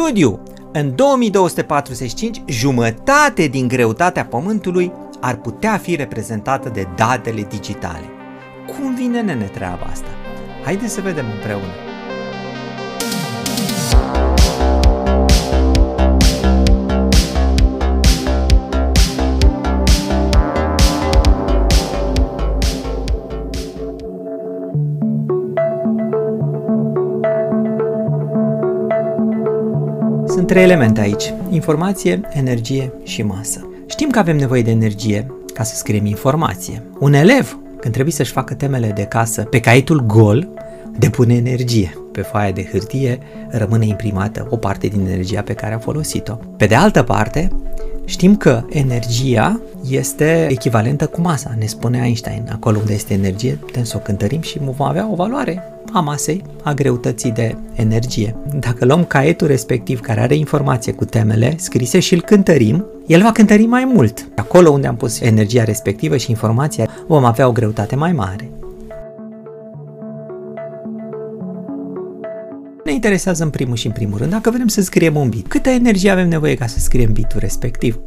studiu, în 2245, jumătate din greutatea Pământului ar putea fi reprezentată de datele digitale. Cum vine nene treaba asta? Haideți să vedem împreună. Trei elemente aici. Informație, energie și masă. Știm că avem nevoie de energie ca să scriem informație. Un elev, când trebuie să-și facă temele de casă pe caietul gol, depune energie. Pe foaia de hârtie rămâne imprimată o parte din energia pe care a folosit-o. Pe de altă parte, Știm că energia este echivalentă cu masa, ne spune Einstein. Acolo unde este energie, putem să o cântărim și vom avea o valoare a masei, a greutății de energie. Dacă luăm caietul respectiv care are informație cu temele scrise și îl cântărim, el va cântări mai mult. Acolo unde am pus energia respectivă și informația, vom avea o greutate mai mare. Ne interesează în primul și în primul rând dacă vrem să scriem un bit. Câtă energie avem nevoie ca să scriem bitul respectiv?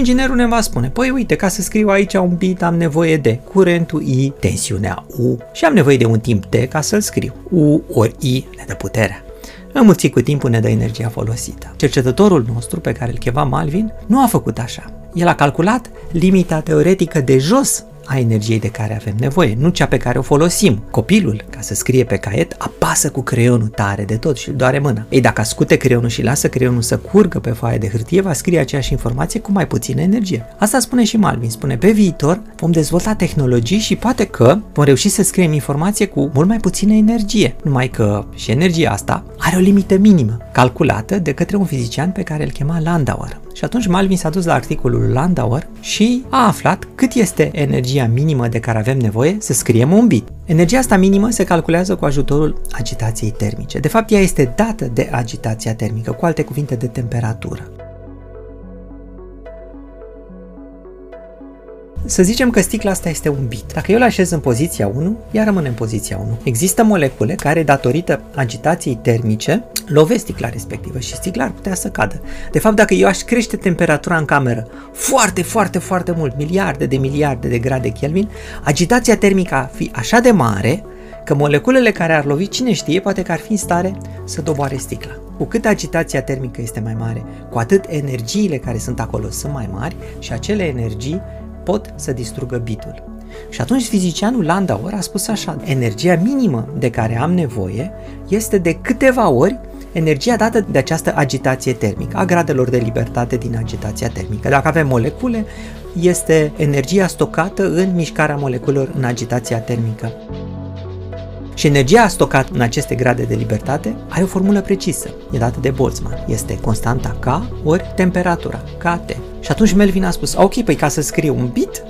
Inginerul ne va spune, păi uite, ca să scriu aici un bit am nevoie de curentul I, tensiunea U și am nevoie de un timp T ca să-l scriu. U ori I ne dă puterea. Înmulțit cu timpul ne dă energia folosită. Cercetătorul nostru, pe care îl chema Malvin, nu a făcut așa. El a calculat limita teoretică de jos a energiei de care avem nevoie, nu cea pe care o folosim. Copilul, ca să scrie pe caiet, apasă cu creionul tare de tot și îl doare mâna. Ei, dacă ascute creionul și lasă creionul să curgă pe foaie de hârtie, va scrie aceeași informație cu mai puțină energie. Asta spune și Malvin, spune pe viitor vom dezvolta tehnologii și poate că vom reuși să scriem informație cu mult mai puțină energie. Numai că și energia asta are o limită minimă, calculată de către un fizician pe care îl chema Landauer. Și atunci Malvin s-a dus la articolul Landauer și a aflat cât este energia minimă de care avem nevoie să scriem un bit. Energia asta minimă se calculează cu ajutorul agitației termice. De fapt, ea este dată de agitația termică, cu alte cuvinte de temperatură. Să zicem că sticla asta este un bit. Dacă eu îl așez în poziția 1, ea rămâne în poziția 1. Există molecule care, datorită agitației termice, lovesc sticla respectivă și sticla ar putea să cadă. De fapt, dacă eu aș crește temperatura în cameră foarte, foarte, foarte mult, miliarde de miliarde de grade Kelvin, agitația termică ar fi așa de mare că moleculele care ar lovi, cine știe, poate că ar fi în stare să doboare sticla. Cu cât agitația termică este mai mare, cu atât energiile care sunt acolo sunt mai mari și acele energii pot să distrugă bitul. Și atunci fizicianul Landauer a spus așa, energia minimă de care am nevoie este de câteva ori energia dată de această agitație termică, a gradelor de libertate din agitația termică. Dacă avem molecule, este energia stocată în mișcarea moleculelor în agitația termică. Și energia stocată în aceste grade de libertate are o formulă precisă, e dată de Boltzmann. Este constanta K ori temperatura, KT. Și atunci Melvin a spus, ok, păi ca să scriu un bit,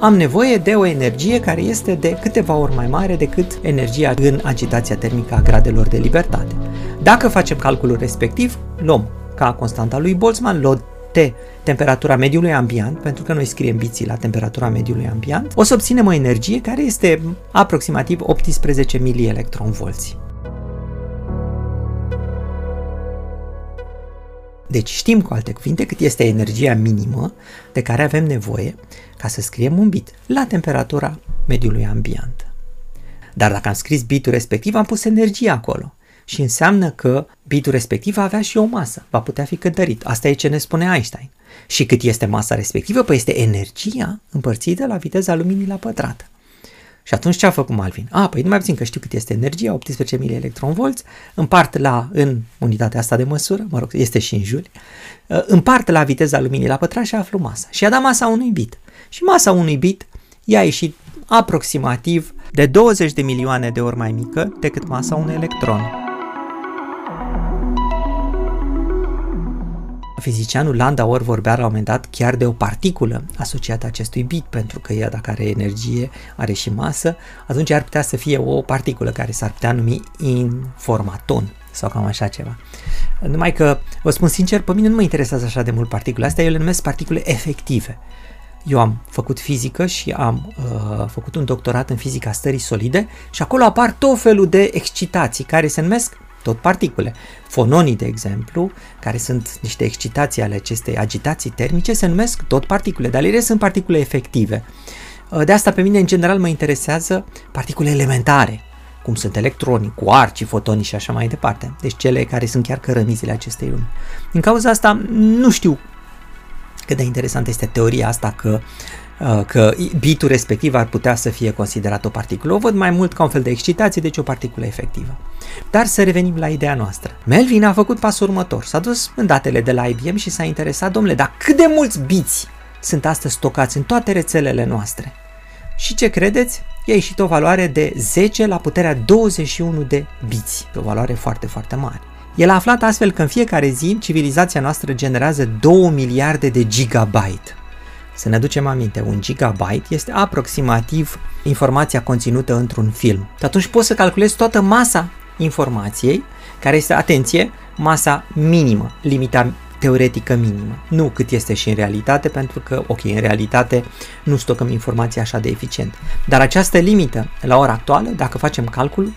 am nevoie de o energie care este de câteva ori mai mare decât energia în agitația termică a gradelor de libertate. Dacă facem calculul respectiv, luăm ca constanta lui Boltzmann, luăm T, temperatura mediului ambient, pentru că noi scriem biții la temperatura mediului ambient, o să obținem o energie care este aproximativ 18 volți. Deci știm cu alte cuvinte cât este energia minimă de care avem nevoie ca să scriem un bit la temperatura mediului ambient. Dar dacă am scris bitul respectiv, am pus energie acolo și înseamnă că bitul respectiv va avea și o masă, va putea fi cântărit. Asta e ce ne spune Einstein. Și cât este masa respectivă? Păi este energia împărțită la viteza luminii la pătrat. Și atunci ce a făcut Malvin? A, păi nu mai puțin că știu cât este energia, 18 mA, împart la, în unitatea asta de măsură, mă rog, este și în juli, uh, împart la viteza luminii la pătrat și aflu masa. Și a dat masa unui bit. Și masa unui bit i-a ieșit aproximativ de 20 de milioane de ori mai mică decât masa unui electron. Fizicianul Landauer vorbea la un moment dat chiar de o particulă asociată acestui bit, pentru că ea dacă are energie, are și masă, atunci ar putea să fie o particulă care s-ar putea numi informaton sau cam așa ceva. Numai că, vă spun sincer, pe mine nu mă interesează așa de mult particule astea, eu le numesc particule efective. Eu am făcut fizică și am uh, făcut un doctorat în fizica stării solide și acolo apar tot felul de excitații care se numesc tot particule. Fononii, de exemplu, care sunt niște excitații ale acestei agitații termice, se numesc tot particule, dar ele sunt particule efective. De asta pe mine, în general, mă interesează particule elementare, cum sunt electronii, cuarci, fotonii și așa mai departe. Deci cele care sunt chiar cărămizile acestei lumi. Din cauza asta, nu știu cât de interesantă este teoria asta că uh, că bitul respectiv ar putea să fie considerat o particulă. O văd mai mult ca un fel de excitație, deci o particulă efectivă. Dar să revenim la ideea noastră. Melvin a făcut pasul următor. S-a dus în datele de la IBM și s-a interesat, domnule, dar cât de mulți biți sunt astăzi stocați în toate rețelele noastre? Și ce credeți? I-a ieșit o valoare de 10 la puterea 21 de biți, o valoare foarte, foarte mare. El a aflat astfel că în fiecare zi civilizația noastră generează 2 miliarde de gigabyte. Să ne ducem aminte, un gigabyte este aproximativ informația conținută într-un film. Atunci poți să calculezi toată masa informației, care este, atenție, masa minimă, limita teoretică minimă. Nu cât este și în realitate, pentru că, ok, în realitate nu stocăm informații așa de eficient. Dar această limită, la ora actuală, dacă facem calcul,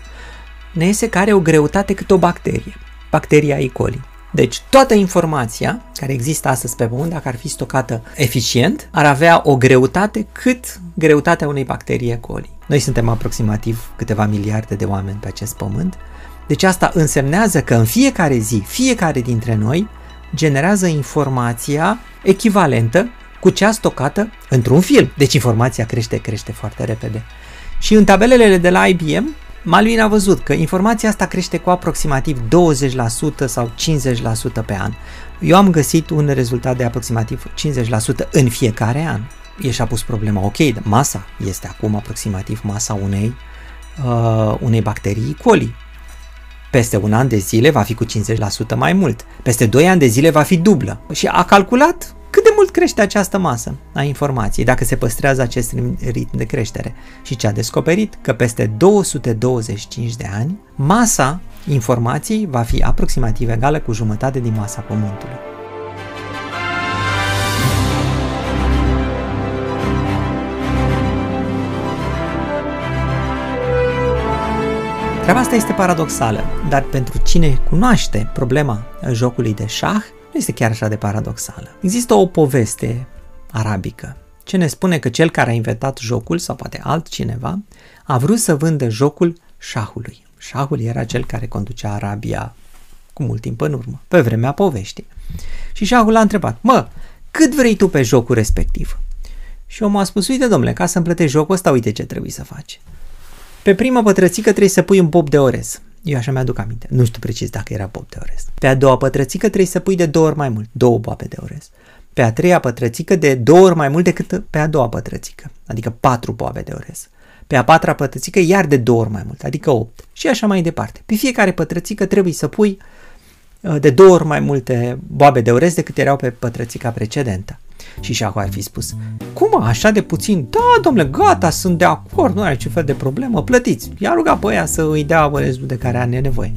ne iese că are o greutate cât o bacterie bacteria E. coli. Deci toată informația care există astăzi pe Pământ, dacă ar fi stocată eficient, ar avea o greutate cât greutatea unei bacterii E. coli. Noi suntem aproximativ câteva miliarde de oameni pe acest Pământ, deci asta însemnează că în fiecare zi, fiecare dintre noi generează informația echivalentă cu cea stocată într-un film. Deci informația crește, crește foarte repede. Și în tabelele de la IBM Malvin a văzut că informația asta crește cu aproximativ 20% sau 50% pe an. Eu am găsit un rezultat de aproximativ 50% în fiecare an. El și-a pus problema, ok, masa este acum aproximativ masa unei, uh, unei bacterii coli. Peste un an de zile va fi cu 50% mai mult. Peste 2 ani de zile va fi dublă. Și a calculat cât de mult crește această masă a informației dacă se păstrează acest ritm de creștere? Și ce a descoperit? Că peste 225 de ani, masa informației va fi aproximativ egală cu jumătate din masa Pământului. Treaba asta este paradoxală, dar pentru cine cunoaște problema jocului de șah, nu este chiar așa de paradoxală. Există o poveste arabică ce ne spune că cel care a inventat jocul, sau poate altcineva, a vrut să vândă jocul șahului. Șahul era cel care conducea Arabia cu mult timp în urmă, pe vremea poveștii. Și șahul a întrebat, mă, cât vrei tu pe jocul respectiv? Și omul a spus, uite domnule, ca să-mi plătești jocul ăsta, uite ce trebuie să faci. Pe prima pătrățică trebuie să pui un bob de orez. Eu așa mi-aduc aminte. Nu știu precis dacă era bob de orez. Pe a doua pătrățică trebuie să pui de două ori mai mult. Două boabe de orez. Pe a treia pătrățică de două ori mai mult decât pe a doua pătrățică. Adică patru boabe de orez. Pe a patra pătrățică iar de două ori mai mult, adică opt. Și așa mai departe. Pe fiecare pătrățică trebuie să pui uh, de două ori mai multe boabe de orez decât erau pe pătrățica precedentă. Și Șahu ar fi spus, cum așa de puțin? Da, domnule, gata, sunt de acord, nu are ce fel de problemă, plătiți. I-a rugat pe ea să îi dea orezul de care are nevoie.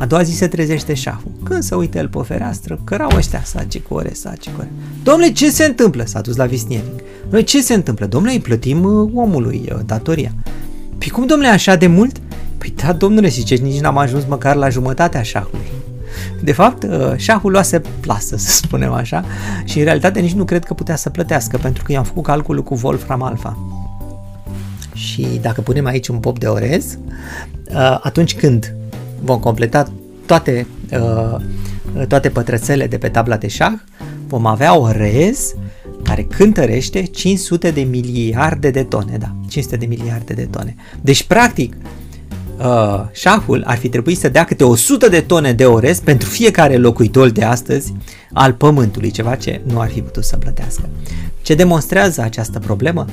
A doua zi se trezește șahul. Când se uită el pe fereastră, cărau ăștia saci cu ore, saci cu ore. Domnule, ce se întâmplă? S-a dus la visnieric. Noi ce se întâmplă? Domnule, îi plătim uh, omului uh, datoria. Păi cum, domnule, așa de mult? Păi da, domnule, ziceți, nici n-am ajuns măcar la jumătatea șahului. De fapt, uh, șahul luase plasă, să spunem așa, și în realitate nici nu cred că putea să plătească, pentru că i-am făcut calculul cu Wolfram Alpha. Și dacă punem aici un pop de orez, uh, atunci când vom completa toate, uh, toate pătrățele de pe tabla de șah, vom avea orez care cântărește 500 de miliarde de tone, da, 500 de miliarde de tone. Deci, practic, uh, șahul ar fi trebuit să dea câte 100 de tone de orez pentru fiecare locuitor de astăzi al pământului, ceva ce nu ar fi putut să plătească. Ce demonstrează această problemă?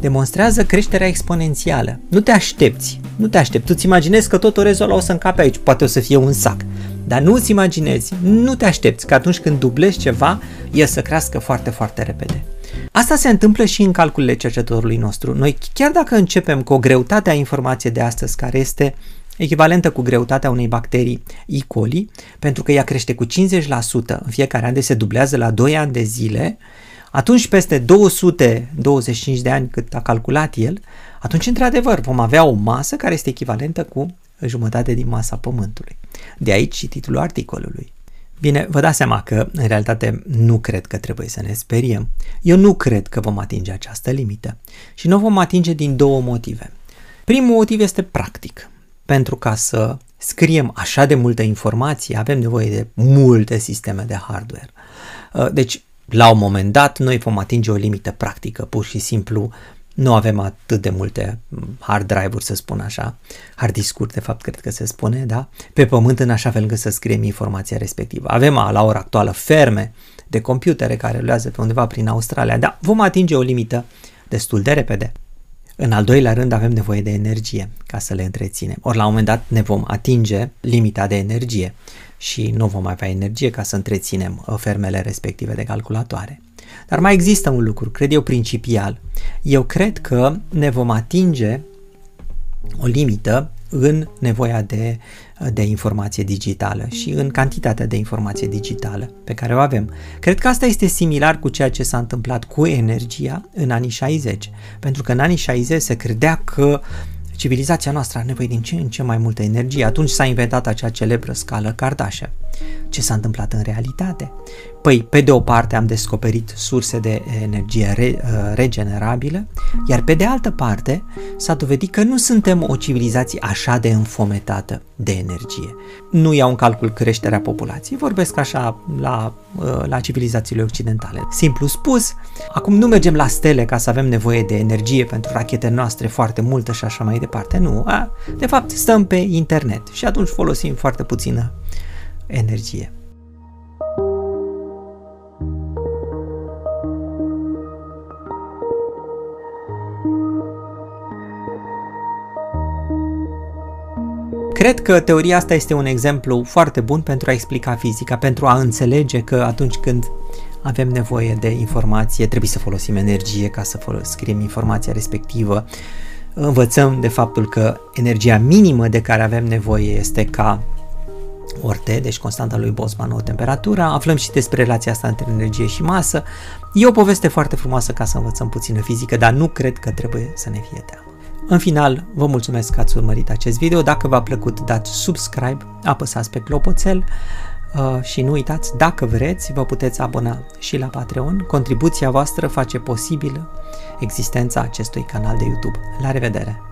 Demonstrează creșterea exponențială. Nu te aștepți, nu te aștepți. Tu ți imaginezi că tot orezul ăla o să încape aici, poate o să fie un sac. Dar nu ți imaginezi, nu te aștepți că atunci când dublezi ceva, e să crească foarte, foarte repede. Asta se întâmplă și în calculele cercetătorului nostru. Noi, chiar dacă începem cu o greutate a informației de astăzi, care este echivalentă cu greutatea unei bacterii E. coli, pentru că ea crește cu 50% în fiecare an, de se dublează la 2 ani de zile, atunci peste 225 de ani cât a calculat el, atunci într-adevăr vom avea o masă care este echivalentă cu jumătate din masa Pământului. De aici și titlul articolului. Bine, vă dați seama că, în realitate, nu cred că trebuie să ne speriem. Eu nu cred că vom atinge această limită. Și nu vom atinge din două motive. Primul motiv este practic. Pentru ca să scriem așa de multă informație, avem nevoie de multe sisteme de hardware. Uh, deci, la un moment dat, noi vom atinge o limită practică, pur și simplu nu avem atât de multe hard drive-uri, să spun așa, hard discuri, de fapt, cred că se spune, da, pe pământ în așa fel încât să scriem informația respectivă. Avem la ora actuală ferme de computere care luează pe undeva prin Australia, dar vom atinge o limită destul de repede. În al doilea rând avem nevoie de energie ca să le întreținem. Ori la un moment dat ne vom atinge limita de energie și nu vom avea energie ca să întreținem uh, fermele respective de calculatoare. Dar mai există un lucru, cred eu, principial. Eu cred că ne vom atinge o limită în nevoia de, de informație digitală și în cantitatea de informație digitală pe care o avem. Cred că asta este similar cu ceea ce s-a întâmplat cu energia în anii 60, pentru că în anii 60 se credea că civilizația noastră are nevoie din ce în ce mai multă energie. Atunci s-a inventat acea celebră scală Kardashev. Ce s-a întâmplat în realitate? Păi, pe de o parte am descoperit surse de energie re, uh, regenerabilă, iar pe de altă parte s-a dovedit că nu suntem o civilizație așa de înfometată de energie. Nu iau în calcul creșterea populației, vorbesc așa la, uh, la civilizațiile occidentale. Simplu spus, acum nu mergem la stele ca să avem nevoie de energie pentru rachetele noastre foarte multă și așa mai departe, nu. A, de fapt, stăm pe internet și atunci folosim foarte puțină energie. Cred că teoria asta este un exemplu foarte bun pentru a explica fizica, pentru a înțelege că atunci când avem nevoie de informație, trebuie să folosim energie ca să scriem informația respectivă. Învățăm de faptul că energia minimă de care avem nevoie este ca ori T, deci constanta lui Boltzmann, o temperatură. Aflăm și despre relația asta între energie și masă. E o poveste foarte frumoasă ca să învățăm puțină fizică, dar nu cred că trebuie să ne fie teamă. În final, vă mulțumesc că ați urmărit acest video. Dacă v-a plăcut, dați subscribe, apăsați pe clopoțel uh, și nu uitați, dacă vreți, vă puteți abona și la Patreon. Contribuția voastră face posibil existența acestui canal de YouTube. La revedere!